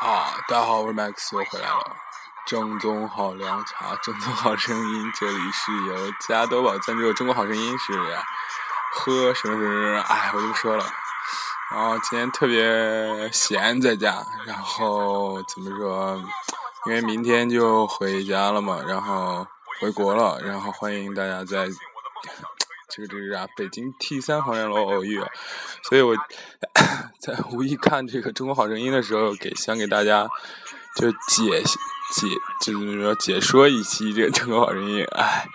啊，大家好，我是 Max，又回来了。正宗好凉茶，正宗好声音，这里是由加多宝赞助《中国好声音》，是喝什么什么，哎，我就不说了。然后今天特别闲在家，然后怎么说？因为明天就回家了嘛，然后回国了，然后欢迎大家在。这个这是啊，北京 T 三航站楼偶遇，所以我在无意看这个《中国好声音》的时候，给想给大家就解解就是说解说一期这个《中国好声音》，哎，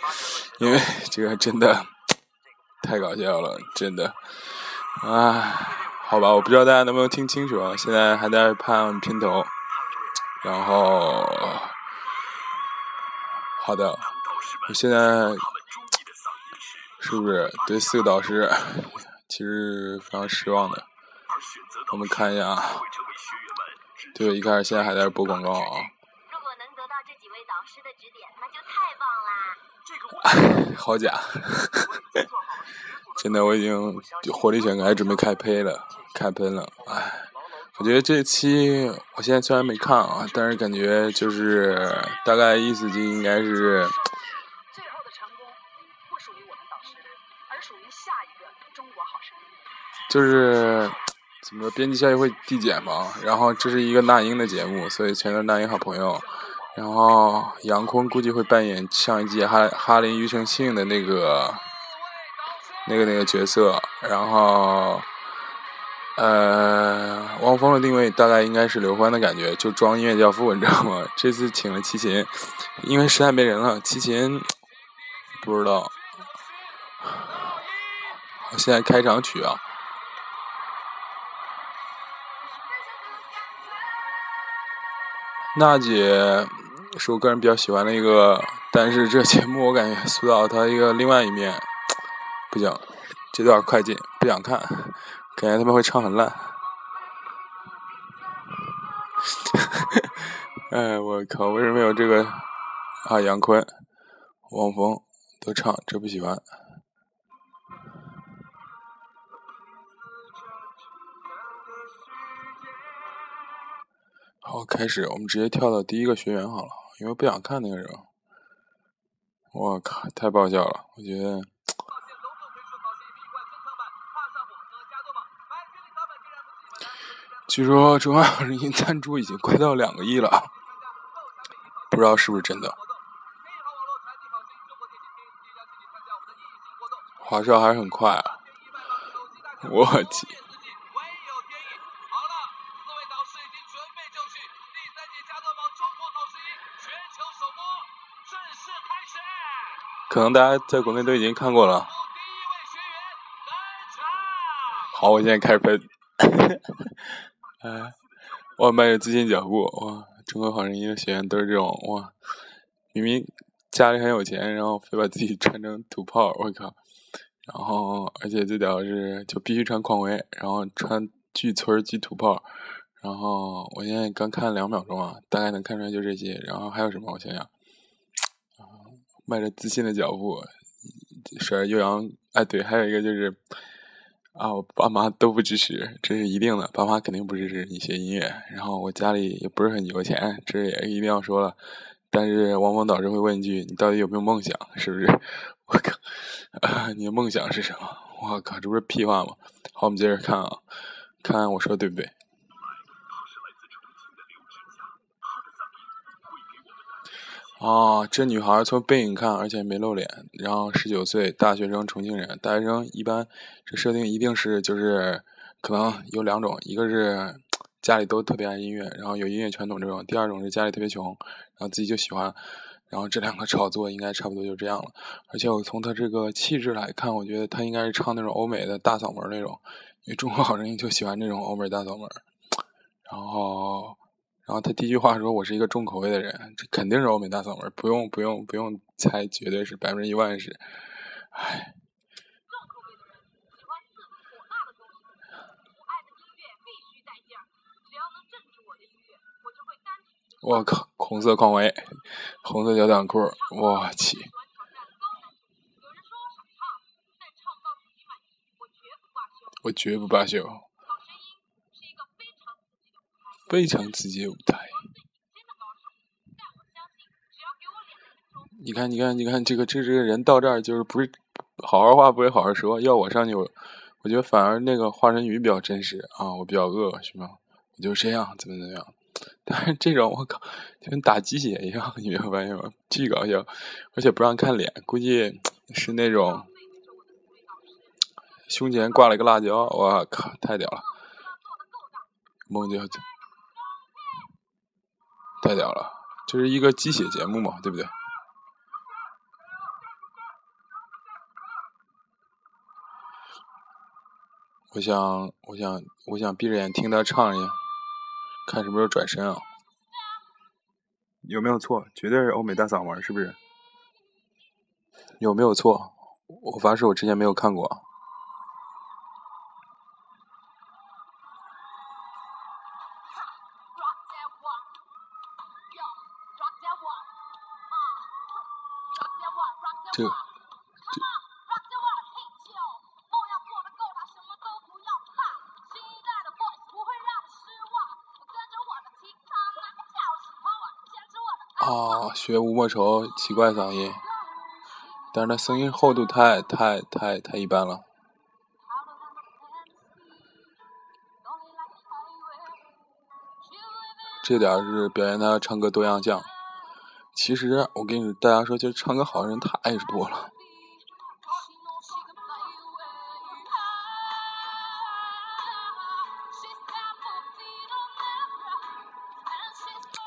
因为这个真的太搞笑了，真的，哎，好吧，我不知道大家能不能听清楚啊，现在还在看片头，然后好的，我现在。是不是对四个导师其实非常失望的？我们看一下啊，对，一开始现在还在播广告啊。如果能得到这几位导师的指点，那就太棒啦！好假，真的我已经火力全开，准备开喷了，开喷了。哎，我觉得这期我现在虽然没看啊，但是感觉就是大概意思就应该是。最后的成功不属于我们导师，而属于下一个中国好声音就是怎么，编辑效益会递减嘛？然后这是一个那英的节目，所以全都是那英好朋友。然后杨坤估计会扮演上一季哈哈林庾澄庆的那个那个那个角色。然后呃，汪峰的定位大概应该是刘欢的感觉，就装音乐教父，你知道吗？这次请了齐秦，因为实在没人了，齐秦不知道。现在开场曲啊。娜姐是我个人比较喜欢的一个，但是这节目我感觉塑造她一个另外一面，不行，这段快进，不想看，感觉他们会唱很烂。哎，我靠，为什么有这个啊？杨坤、汪峰都唱，这不喜欢。开始，我们直接跳到第一个学员好了，因为不想看那个人。我靠，太爆笑了！我觉得。据说中央人民赞助已经快到两个亿了，不知道是不是真的。华少还是很快啊！我去。可能大家在国内都已经看过了。好，我现在开始喷。哎，我迈着自信脚步，哇！中国好声音的学员都是这种，哇！明明家里很有钱，然后非把自己穿成土炮，我靠！然后，而且最屌的是，就必须穿匡威，然后穿巨村巨土炮。然后，我现在刚看了两秒钟啊，大概能看出来就这些。然后还有什么？我想想。迈着自信的脚步，甩着悠扬。哎，对，还有一个就是，啊，我爸妈都不支持，这是一定的。爸妈肯定不支持你学音乐。然后我家里也不是很有钱，这也一定要说了。但是汪峰导师会问一句：“你到底有没有梦想？是不是？” 我靠，啊，你的梦想是什么？我靠，这不是屁话吗？好，我们接着看啊，看我说对不对？哦，这女孩从背影看，而且没露脸，然后十九岁，大学生，重庆人。大学生一般这设定一定是就是可能有两种，一个是家里都特别爱音乐，然后有音乐传统这种；第二种是家里特别穷，然后自己就喜欢。然后这两个炒作应该差不多就这样了。而且我从他这个气质来看，我觉得他应该是唱那种欧美的大嗓门那种，因为中国好声音就喜欢这种欧美大嗓门。然后。然后他第一句话说：“我是一个重口味的人，这肯定是欧美大嗓门，不用不用不用猜，绝对是百分之一万是。”唉。我靠，红色匡威，红色小短裤，我去。我绝不罢休。非常刺激舞台。你看，你看，你看，这个这这个人到这儿就是不是好好话不会好好说，要我上去，我我觉得反而那个华晨宇比较真实啊，我比较饿是吗？我就这样，怎么怎么样？但是这种我靠，就跟打鸡血一样，你没有发现吗？巨搞笑，而且不让看脸，估计是那种胸前挂了一个辣椒，我靠，太屌了！梦就太屌了，这是一个鸡血节目嘛，对不对？我想，我想，我想闭着眼听他唱一下，看什么时候转身啊？有没有错？绝对是欧美大嗓门，是不是？有没有错？我发誓，我之前没有看过。学吴莫愁，奇怪嗓音，但是他声音厚度太太太太一般了。这点是表现他唱歌多样性。其实我跟你大家说，就唱歌好的人太多了。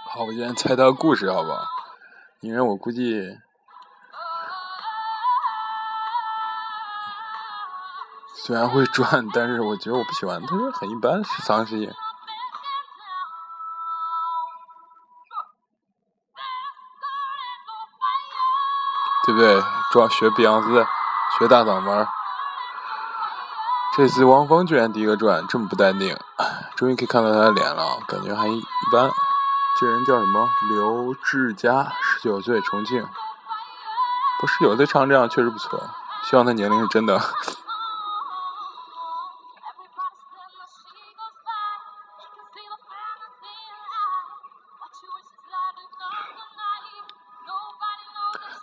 好，我先猜他个故事，好不好？因为我估计，虽然会转，但是我觉得我不喜欢，他说很一般，嗓子声音，对不对？装学碧昂斯，学大嗓门。这次汪峰居然第一个转，这么不淡定，终于可以看到他的脸了，感觉还一般。这人叫什么？刘志佳，十九岁，重庆。不，十九岁唱这样确实不错。希望他年龄是真的。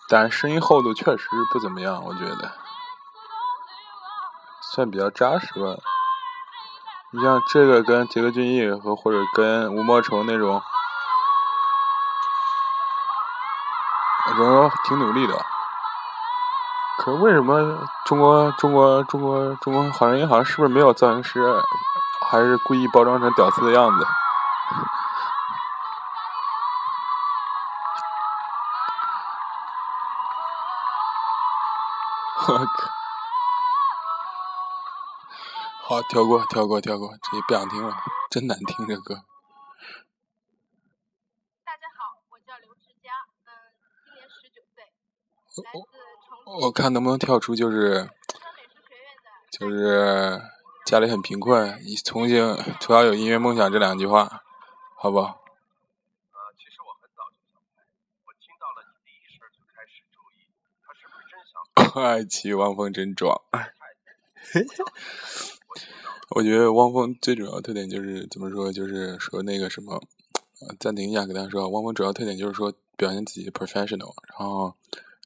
但声音厚度确实不怎么样，我觉得，算比较扎实吧。你像这个跟杰克隽逸和或者跟吴莫愁那种。我挺努力的，可为什么中国中国中国中国好声音好像是不是没有造型师，还是故意包装成屌丝的样子？我靠！好，跳过，跳过，跳过，这也不想听了，真难听这歌。我看能不能跳出，就是就是家里很贫困，从小从小有音乐梦想这两句话，好不？呃，其实我很早就想，我听到了你第一声就开始注意，他是不是真想？爱奇汪峰真壮。我觉得汪峰最主要特点就是怎么说，就是说那个什么，暂停一下，给大家说，汪峰主要特点就是说表现自己 professional，然后。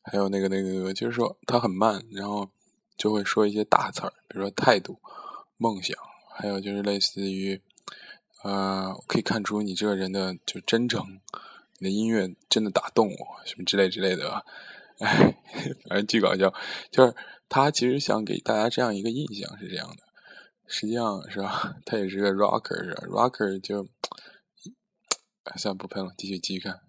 还有那个那个，就是说他很慢，然后就会说一些大词儿，比如说态度、梦想，还有就是类似于，呃，可以看出你这个人的就真诚，你的音乐真的打动我，什么之类之类的，哎，反正巨搞笑。就是他其实想给大家这样一个印象是这样的，实际上是吧？他也是个 rocker，是吧？rocker 就，算了，不喷了，继续继续看。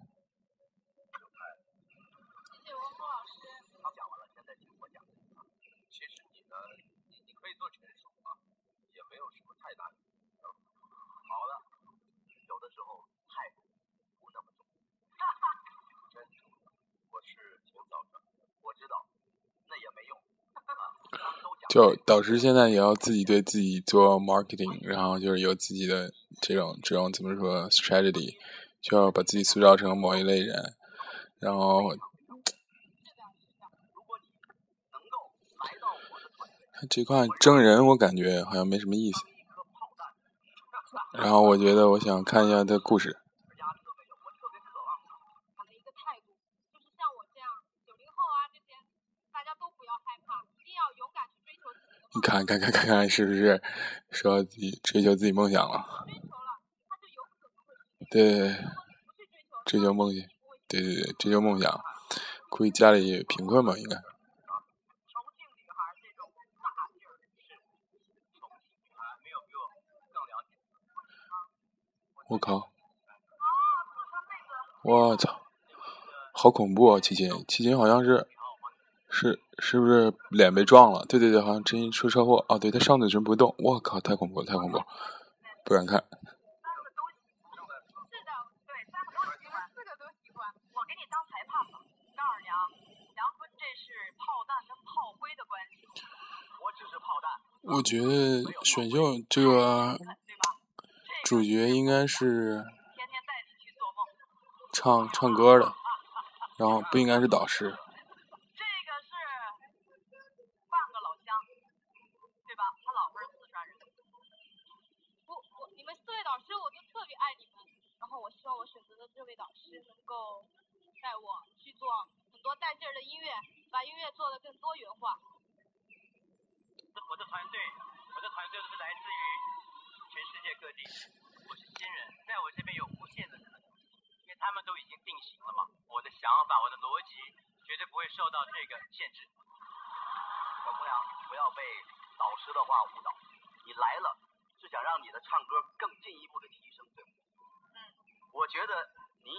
就导师现在也要自己对自己做 marketing，然后就是有自己的这种这种怎么说 strategy，就要把自己塑造成某一类人，然后这块真人我感觉好像没什么意思。然后我觉得我想看一下他故事。你看看看看看，是不是说自己追求自己梦想了？对，追求梦想，对对对，追求梦想。估计家里贫困吧，应该。我靠！我操！好恐怖啊！齐秦，齐秦好像是，是是不是脸被撞了？对对对，好像真出车祸。哦，对他上嘴唇不会动。我靠！太恐怖了，太恐怖了，不敢看。是的。对我觉得选秀这个。主角应该是唱唱歌的，然后不应该是导师。这个是半个老乡，对吧？他老婆是四川人。不，我你们四位导师，我就特别爱你们。然后我希望我选择的这位导师能够带我去做很多带劲儿的音乐，把音乐做得更多元化。我的团队，我的团队是来自于全世界各地。我是新人，在我这边有无限的可能，因为他们都已经定型了嘛。我的想法，我的逻辑，绝对不会受到这个限制。小姑娘，不要被导师的话误导，你来了是想让你的唱歌更进一步的提升，对吗？嗯。我觉得你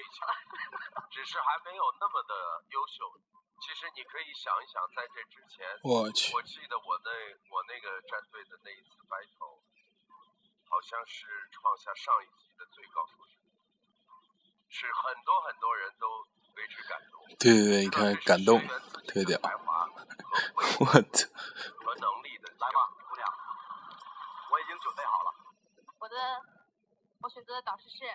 只是还没有那么的优秀。其实你可以想一想，在这之前，我去，我记得我那我那个战队的那一次 battle，。好像是创下上一季的最高数据，是很多很多人都为之感动。对对对，你看感动，特别屌。我操！和能力的，来吧，姑娘，我已经准备好了。我的，我选择的导师是。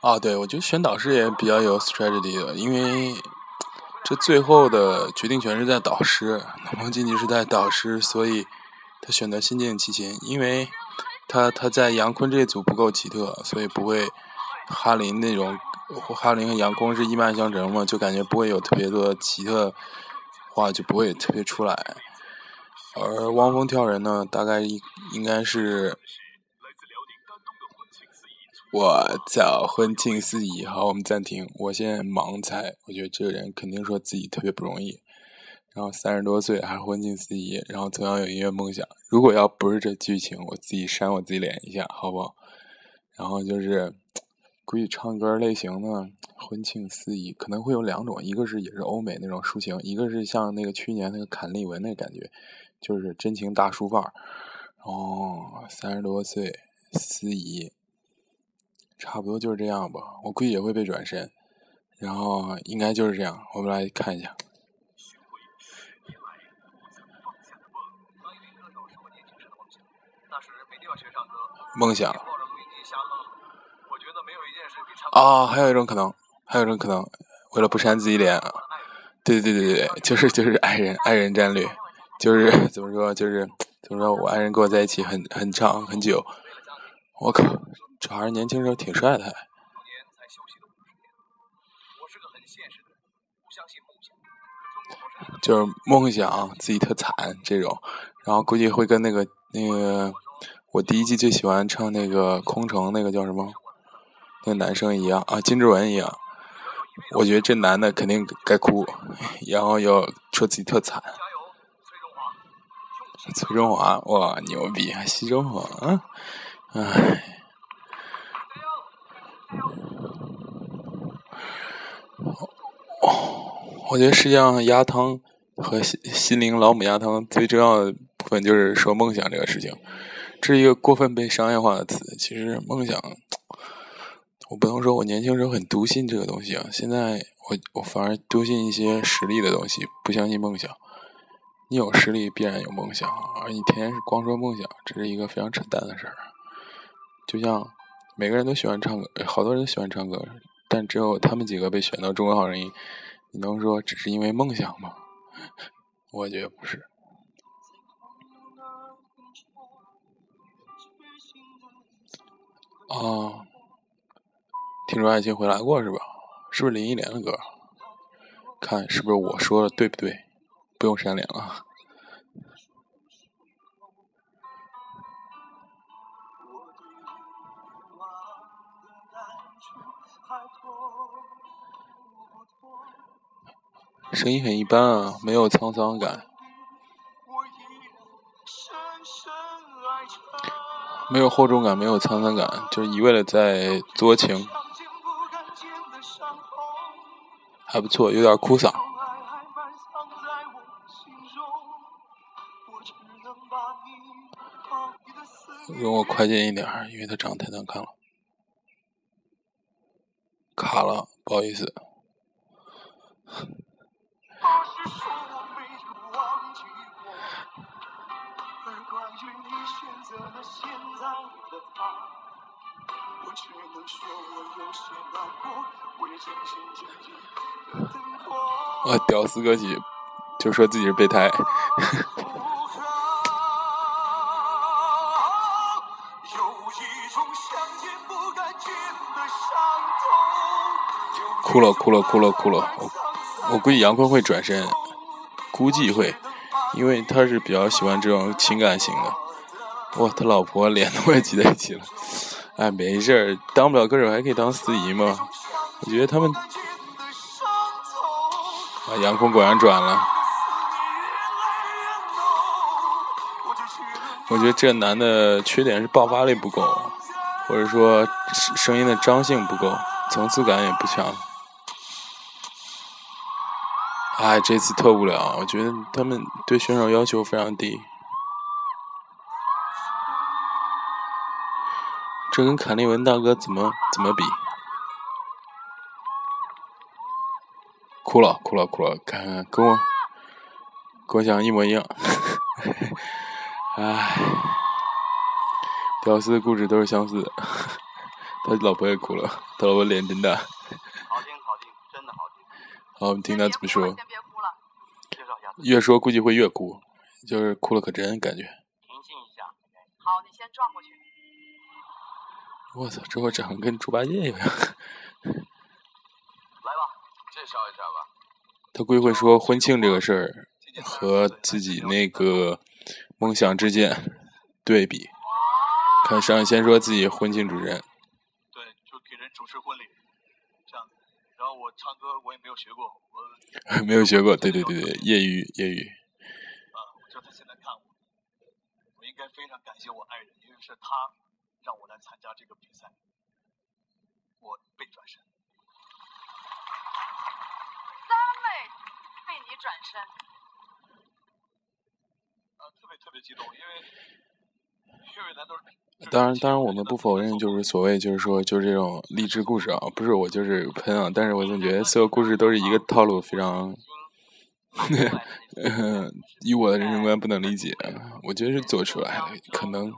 啊，对，我觉得选导师也比较有 strategy 的，因为。这最后的决定权是在导师，南方竞技是在导师，所以他选择新晋齐秦，因为他他在杨坤这组不够奇特，所以不会哈林那种，哈林和杨坤是一脉相承嘛，就感觉不会有特别多奇特话就不会特别出来，而汪峰跳人呢，大概应应该是。我操，婚庆司仪，好，我们暂停。我现在盲猜，我觉得这个人肯定说自己特别不容易，然后三十多岁还婚庆司仪，然后同样有音乐梦想。如果要不是这剧情，我自己扇我自己脸一下，好不好？然后就是估计唱歌类型的婚庆司仪可能会有两种，一个是也是欧美那种抒情，一个是像那个去年那个坎利文那感觉，就是真情大叔范儿。哦，三十多岁司仪。差不多就是这样吧，我估计也会被转身，然后应该就是这样。我们来看一下。梦想。啊，还有一种可能，还有一种可能，为了不扇自己脸，对对对对对，就是就是爱人爱人战略，就是怎么说就是怎么说我爱人跟我在一起很很长很久，我靠。这孩子年轻时候挺帅的，还。就是梦想自己特惨这种，然后估计会跟那个那个我第一季最喜欢唱那个空城那个叫什么，那个男生一样啊，金志文一样。我觉得这男的肯定该哭，然后要说自己特惨。崔中华，哇，牛逼！还西中华，唉。我觉得世界上鸭汤和心心灵老母鸭汤最重要的部分就是说梦想这个事情，这是一个过分被商业化的词。其实梦想，我不能说我年轻时候很笃信这个东西啊，现在我我反而笃信一些实力的东西，不相信梦想。你有实力必然有梦想，而你天天是光说梦想，这是一个非常扯淡的事儿。就像每个人都喜欢唱歌，好多人都喜欢唱歌，但只有他们几个被选到中国好声音。你能说只是因为梦想吗？我觉得不是。哦，听说爱情回来过是吧？是不是林忆莲的歌？看是不是我说的对不对？不用删脸了。声音很一般啊，没有沧桑感，没有厚重感，没有沧桑感，就是一味的在作情，还不错，有点哭嗓。容我快进一点，因为他长得太难看了，卡了，不好意思。啊，屌丝歌曲，就说自己是备胎。哭了，哭了，哭了，哭了！我我估计杨坤会转身，估计会，因为他是比较喜欢这种情感型的。哇，他老婆脸都快挤在一起了。哎，没事儿，当不了歌手还可以当司仪嘛。我觉得他们，啊，杨坤果然转了。我觉得这男的缺点是爆发力不够，或者说声音的张性不够，层次感也不强。哎，这次特无聊，我觉得他们对选手要求非常低。这跟卡利文大哥怎么怎么比？哭了哭了哭了，看看跟我跟我想一模一样。唉，屌丝的故事都是相似的。他老婆也哭了，他老婆脸真大。好听好听，真的好听。好，我们听他怎么说。越说估计会越哭，就是哭了可真感觉。平静一下。好，你先转过去。我操，这我长得跟猪八戒一样。来吧，介绍一下吧。他归会说婚庆这个事儿和自己那个梦想之间对比。看上先说自己婚庆主持人。对，就给人主持婚礼，这样。然后我唱歌我也没有学过，我。没有学过，对对对对，业余业余。啊，就他现在看我，我应该非常感谢我爱人，因为是他。让我来参加这个比赛，我被转身。三位被你转身。啊，特别特别激动，因为因为咱都是。当然，当然，我们不否认，就是所谓，就是说，就是这种励志故事啊，不是我就是喷啊，但是我总觉得所有故事都是一个套路，非常，以我的人生观不能理解，我觉得是做出来的，可能。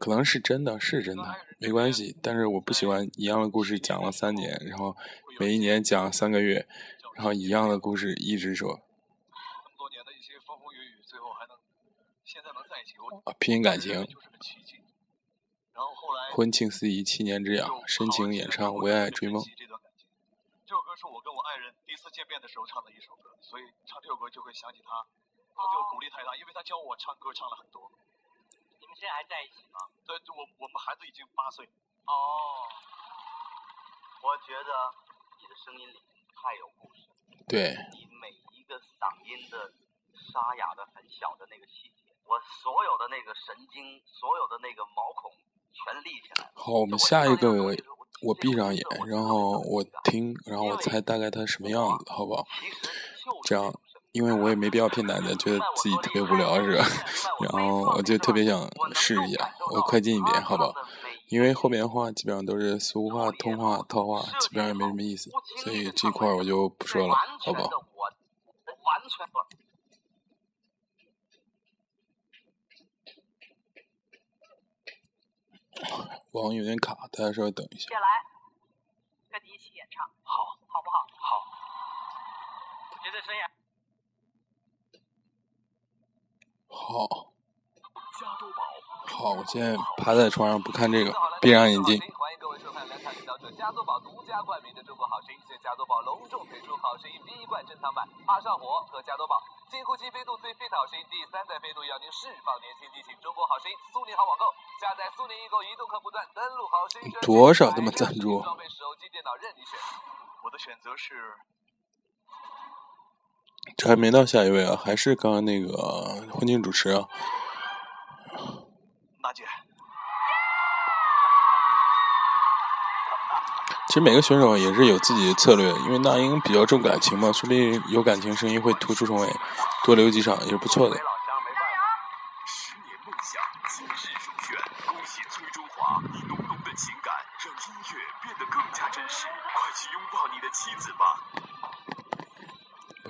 可能是真的，是真的，没关系。但是我不喜欢一样的故事讲了三年，然后每一年讲三个月，然后一样的故事一直说。啊，拼感情。婚庆司仪七年之痒，深情演唱为爱追梦。这首歌是我跟我爱人第一次见面的时候唱的一首歌，所以唱这首歌就会想起他，他对我鼓励太大，因为他教我唱歌唱了很多。你们现在还在一起吗？对，我我们孩子已经八岁。哦，我觉得你的声音里太有故事。对。你每一个嗓音的沙哑的很小的那个细节，我所有的那个神经，所有的那个毛孔全立起来。好，我们下一个，我闭上眼，然后我听，然后我猜大概他什么样子，好不好？这样。因为我也没必要骗大家，觉得自己特别无聊是吧？然后我就特别想试一下，我快进一点，好不好？因为后面的话基本上都是俗话、通话、套话，基本上也没什么意思，所以这块我就不说了，好不好？网有点卡，大家稍微等一下。跟你一起演唱，好，好不好？好。觉得声音。好。好，我现在趴在床上不看这个，闭上眼睛。欢迎各位收看《两场领导者》加多宝独家冠名的中国好声音，现加多宝隆重推出好声音 B 冠珍藏版怕上火和加多宝近乎鸡飞度最 fit 好声音第三代飞度，要您释放年轻激情。中国好声音苏宁好网购，下载苏宁易购移动客户端，登录好声音。多少他妈赞助？装备手机、电脑任你选。我的选择是。这还没到下一位啊，还是刚刚那个婚庆主持啊。娜姐。其实每个选手也是有自己的策略，因为那英比较重感情嘛，说不定有感情声音会突出重围，多留几场也是不错的。十年梦想今日入选，恭喜崔中华！以浓浓的情感让音乐变得更加真实，快去拥抱你的妻子吧！把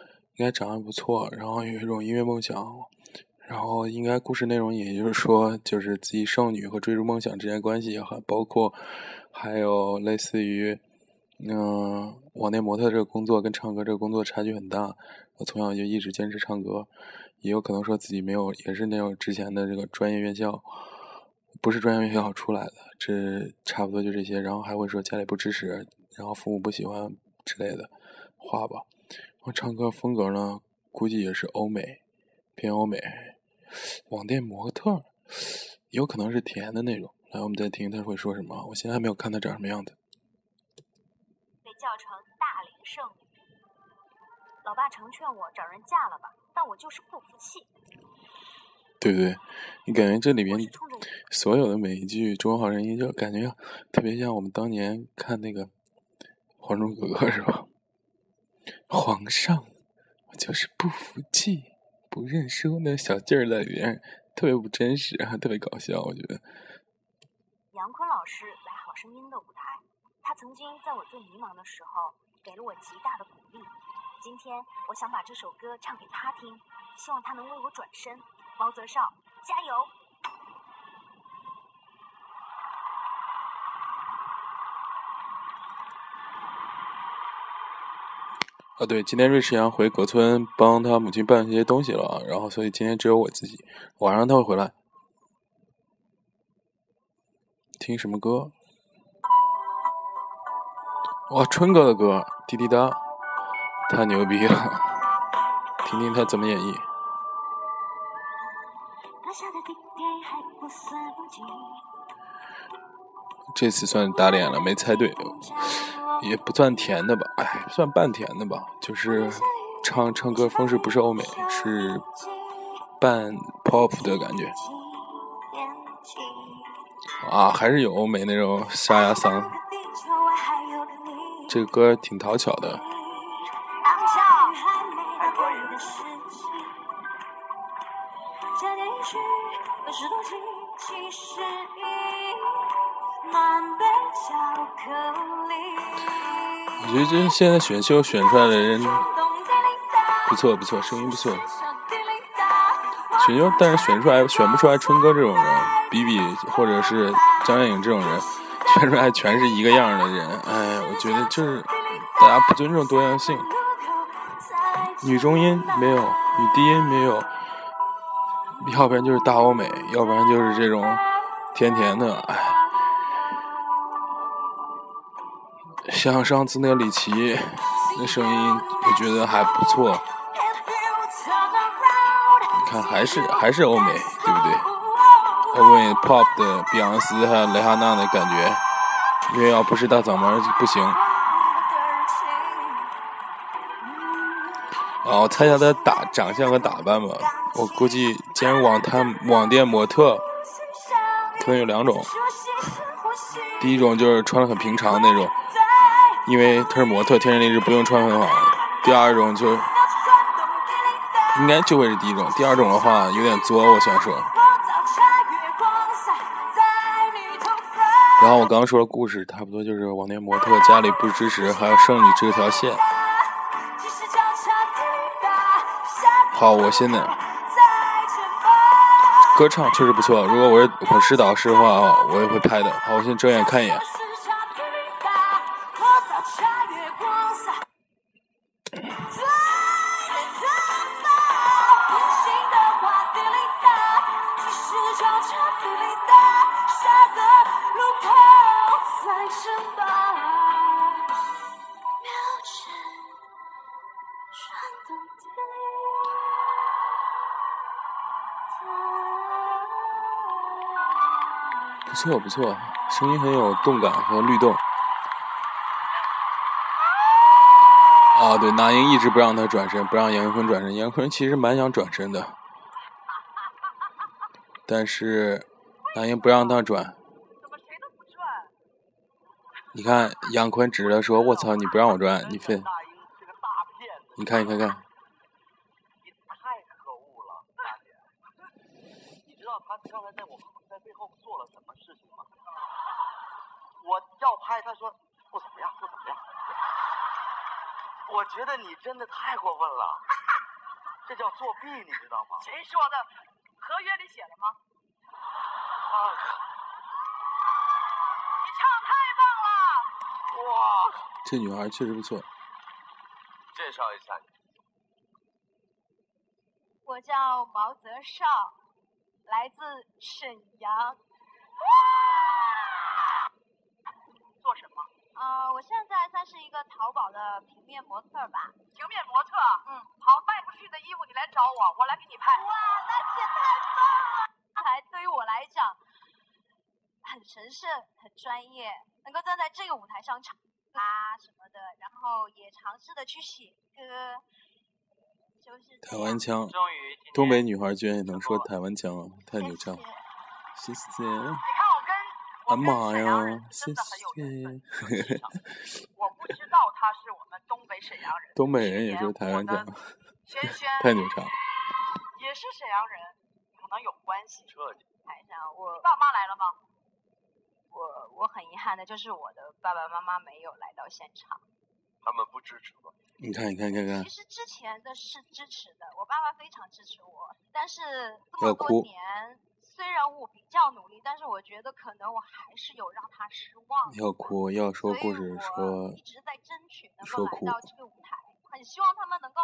应该长得不错，然后有一种音乐梦想，然后应该故事内容也就是说，就是自己剩女和追逐梦想之间关系，还包括还有类似于。嗯，网店模特这个工作跟唱歌这个工作差距很大。我从小就一直坚持唱歌，也有可能说自己没有，也是那种之前的这个专业院校，不是专业院校出来的。这差不多就这些，然后还会说家里不支持，然后父母不喜欢之类的话吧。我唱歌风格呢，估计也是欧美，偏欧美。网店模特有可能是甜的那种。来，我们再听他会说什么。我现在还没有看他长什么样子。被叫成大龄剩女，老爸成劝我找人嫁了吧，但我就是不服气。对不对？你感觉这里面所有的每一句《中国好声音》，就感觉特别像我们当年看那个《还珠格格》，是吧？皇上，我就是不服气，不认输，那小劲儿在里面，特别不真实，还特别搞笑，我觉得。杨坤老师来《好声音》的舞台。他曾经在我最迷茫的时候给了我极大的鼓励。今天我想把这首歌唱给他听，希望他能为我转身。毛泽少，加油！啊，对，今天瑞士阳回葛村帮他母亲办一些东西了，然后所以今天只有我自己。晚上他会回来。听什么歌？哇，春哥的歌，滴滴答，太牛逼了！听听他怎么演绎。这次算打脸了，没猜对，也不算甜的吧？哎，算半甜的吧，就是唱唱歌方式不是欧美，是半 pop 的感觉。啊，还是有欧美那种沙哑嗓。这个歌挺讨巧的。我觉得这现在选秀选出来的人不错不错，声音不错。选秀但是选出来选不出来春哥这种人，比比或者是张靓颖这种人。选出来全是一个样的人，哎，我觉得就是大家不尊重多样性。女中音没有，女低音没有，要不然就是大欧美，要不然就是这种甜甜的，哎。像上次那个李琦，那声音我觉得还不错。看，还是还是欧美，对不对？欧美 pop 的碧昂斯还有蕾哈娜的感觉，因为要不是大嗓门不行。啊，我猜一下他打长相和打扮吧。我估计既然网摊网店模特，可能有两种。第一种就是穿的很平常那种，因为他是模特，天生丽质不用穿很好。第二种就应该就会是第一种，第二种的话有点作，我想说。然后我刚刚说的故事，差不多就是往年模特家里不支持，还有剩女这条线。好，我现在歌唱确实不错。如果我是我是导师的话，我也会拍的。好，我先睁眼看一眼。错，声音很有动感和律动。啊，对，那英一直不让他转身，不让杨坤转身。杨坤其实蛮想转身的，但是那英不让他转。你看杨坤指着说：“我操，你不让我转，你非……你看，你看看。”太可恶了。你知道他刚才在我 要拍，他说不怎么样，不怎么样。我觉得你真的太过分了，这叫作弊，你知道吗？谁说的？合约里写了吗？啊！你唱太棒了！哇！这女孩确实不错。介绍一下你。我叫毛泽少，来自沈阳。做什么？呃，我现在算是一个淘宝的平面模特吧。平面模特？嗯。好，卖不出去的衣服你来找我，我来给你拍。哇，那也太棒了！还对于我来讲，很神圣，很专业，能够站在这个舞台上唱啊什么的，然后也尝试的去写歌，就是台湾腔。东北女孩居然也能说台湾腔，太牛叉！谢谢。你看我跟。啊妈呀！谢谢。我不知道他是我们东北沈阳人。东北人也是台湾腔。轩轩。太牛叉。也是沈阳人，可能有关系。台上我。爸妈来了吗？我我很遗憾的就是我的爸爸妈妈没有来到现场。他们不支持吧？你看，你看，看看。其实之前的是支持的，我爸爸非常支持我，但是这么多年。虽然我比较努力，但是我觉得可能我还是有让他失望。要哭，要说故事，说一直在争取能够来到这个舞台，很希望他们能够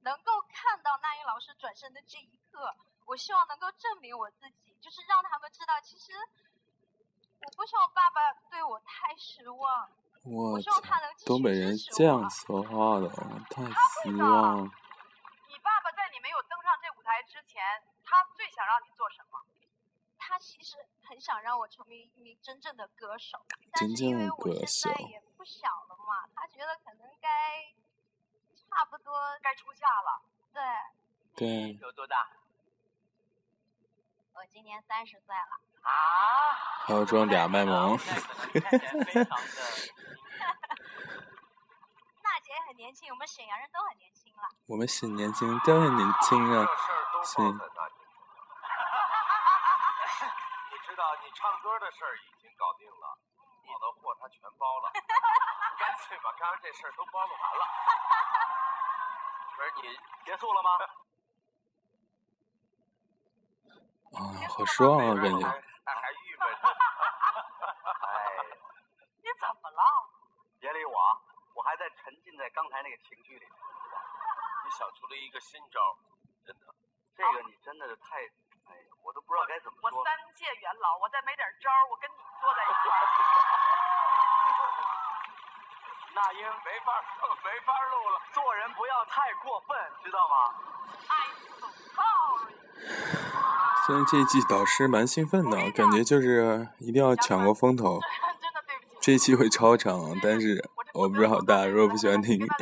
能够看到那英老师转身的这一刻。我希望能够证明我自己，就是让他们知道，其实我不希望爸爸对我太失望。我希望他能东北人这样说话的，太失望。你爸爸在你没有登上这舞台之前，他最想让你做什么？他其实很想让我成为一名真正的歌手，但是因为我现在也不小了嘛，他觉得可能该差不多该出嫁了。对。对。有多大？我今年三十岁了。啊！还要装嗲卖萌。娜姐很年轻，我们沈阳人都很年轻了。我们沈年轻都很年轻啊，是。知道你唱歌的事儿已经搞定了，我的货他全包了，干脆把刚刚这事儿都包了完了。不是你结束了吗？啊，好失望啊，感觉。那还郁闷。哎，你怎么了？别理我，我还在沉浸在刚才那个情绪里。你想出了一个新招，真的。这个你真的是太……哎，我都不知道该怎么说。我三届元老，我再没点招，我跟你坐在一块 儿。那 英没法没法录了，做人不要太过分，知道吗？I'm sorry。虽然这一季导师蛮兴奋的，感觉就是一定要抢过风头。这期会超长，但是我不知道大家如果不喜欢听。的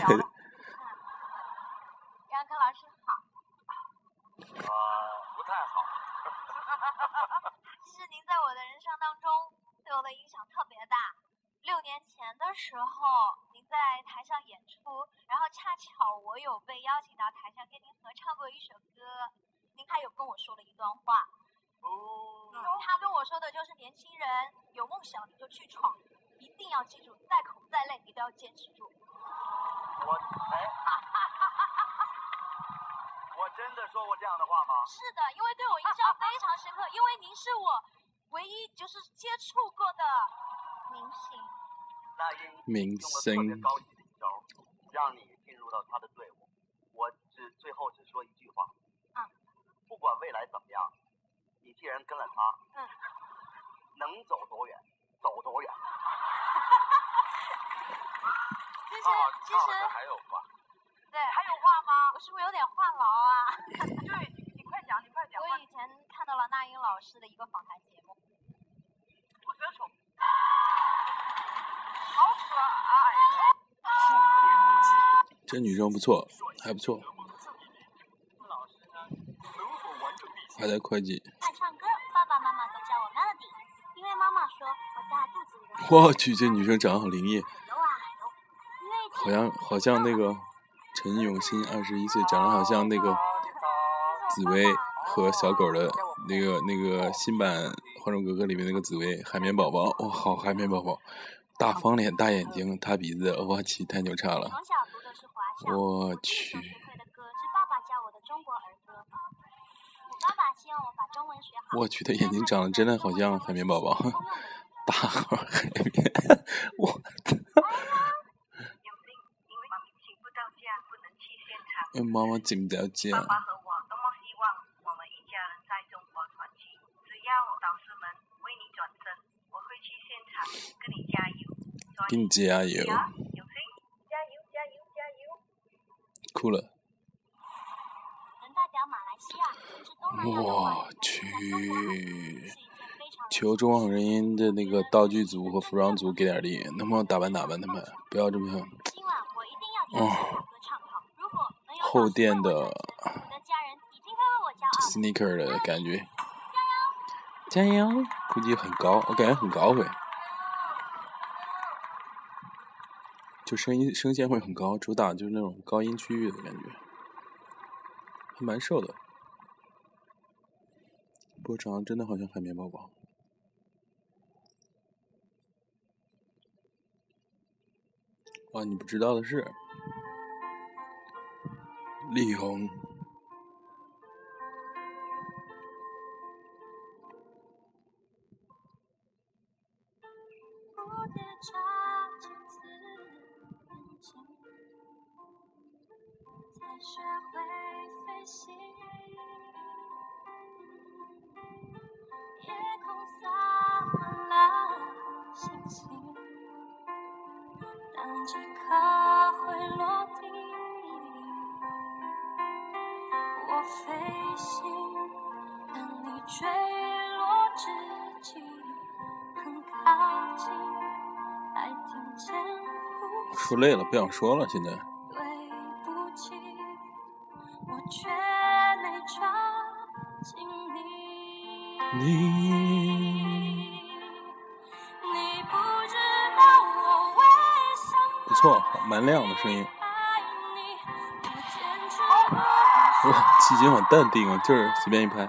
影响特别大。六年前的时候，您在台上演出，然后恰巧我有被邀请到台下跟您合唱过一首歌，您还有跟我说了一段话。哦，他跟我说的就是年轻人有梦想你就去闯，一定要记住，再苦再累你都要坚持住。我哎，我真的说过这样的话吗？是的，因为对我印象非常深刻，因为您是我唯一就是接触过的明星。那英明用了特别星高级的一招，让你进入到他的队伍。我只最后只说一句话，嗯，不管未来怎么样，你既然跟了他，嗯，能走多远走多远。其实啊，其实还有话。对，还有话吗？我是不是有点话痨啊？对，你快讲，你快讲。我以前看到了那英老师的一个访谈节目，不择手，好可爱。后会莫及。这女生不错，还不错，老师呢？能否完成比赛？还在会计。我去，这女生长得好灵验，游啊游，因为好像好像那个陈永新二十一岁，长得好像那个紫薇和小狗的那个那个新版《还珠格格》里面那个紫薇海绵宝宝，哇，好海绵宝宝，大方脸大眼睛塌鼻子，我去，太牛叉了！我去。我去，他眼睛长得真的好像海绵宝宝，大号海边，我有心，因为请不到家，不能去现场。哎妈妈进不了爸家，爸和我多么希望我们一家人在中国团聚。只要导师们为你转身，我会去现场跟你加油。给你加油，加油加油加油！哭了，能代表马来西亚甚至东南亚的华我人来参加中国好声音去求中好声音的那个道具组和服装组给点力，能不能打扮打扮他们，不要这么今晚我一定要哦后导师垫的 sneaker 的感觉。加油！估计很高，我感觉很高会，就声音声线会很高，主打就是那种高音区域的感觉，还蛮瘦的。不过长得真的好像海绵宝宝。啊，你不知道的是，力宏。飞行，等你坠落之际。很靠近，还听见呼吸。说累了，不想说了。现在对不起，我却没抓紧你。你你不知道我为什么不错，蛮亮的声音。能哇，气节好淡定啊，就是随便一拍。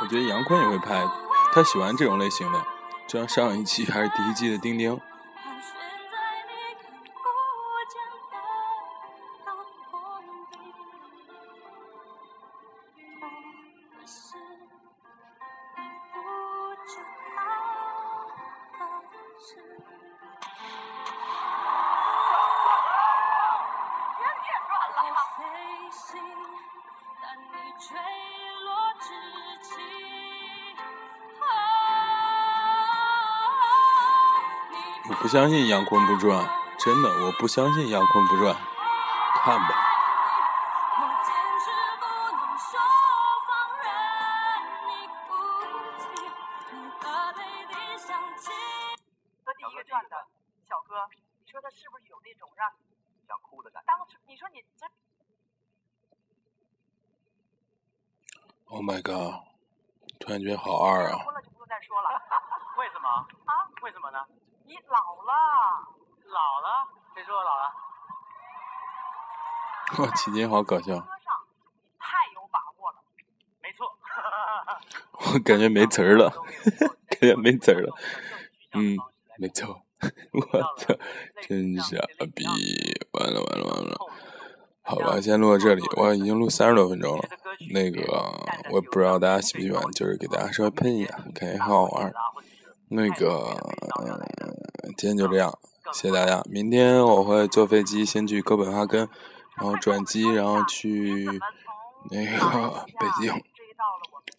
我觉得杨坤也会拍，他喜欢这种类型的，就像上一期还是第一季的丁丁。相信杨坤不转，真的，我不相信杨坤不转。看吧，我坚持不能说放任你哭泣，你的泪滴像倾。和第一个转的小哥，你说他是不是有那种让想哭的感觉。当时你说你这 Oh my god！突然觉得好二啊！哭了就不用再说了。为什么你老了，老了？谁说我老了？哇，期间好搞笑，太有把握了。没错。我感觉没词儿了，感觉没词儿了。嗯，没错，我操，真傻逼！完了完了完了，好吧，先录到这里，我已经录三十多分钟了。那个我也不知道大家喜不喜欢，就是给大家稍微喷一下，感觉很好玩。那个，今天就这样，谢谢大家。明天我会坐飞机先去哥本哈根，然后转机，然后去那个北京，然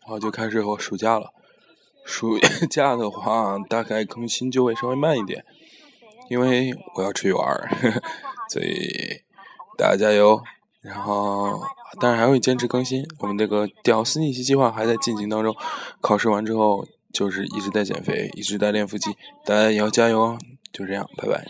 后就开始我暑假了。暑 假的话，大概更新就会稍微慢一点，因为我要出去玩儿，所以大家加油。然后，但是还会坚持更新。我们这个屌丝逆袭计划还在进行当中，考试完之后就是一直在减肥，一直在练腹肌，大家也要加油哦。就这样，拜拜。